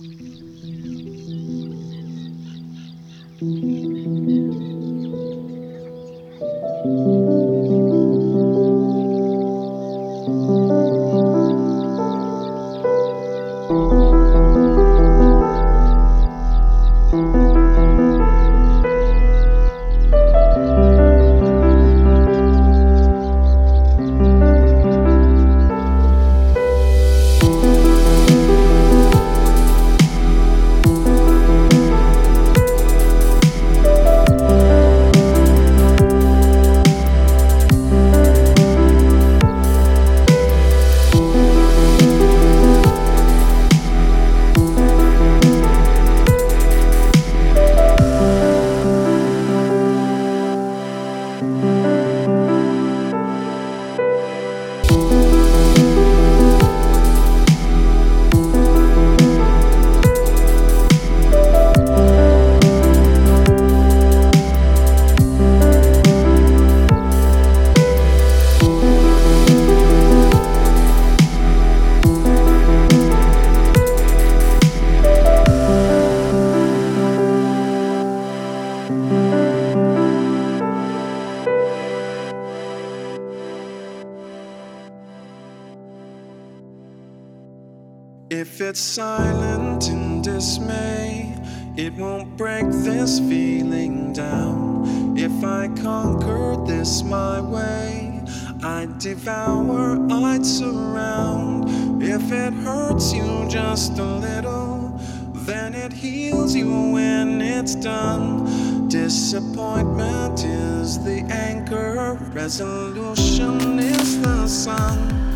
Thank you. If it's silent in dismay, it won't break this feeling down. If I conquer this my way, I'd devour, I'd surround. If it hurts you just a little, then it heals you when it's done. Disappointment is the anchor, resolution is the sun.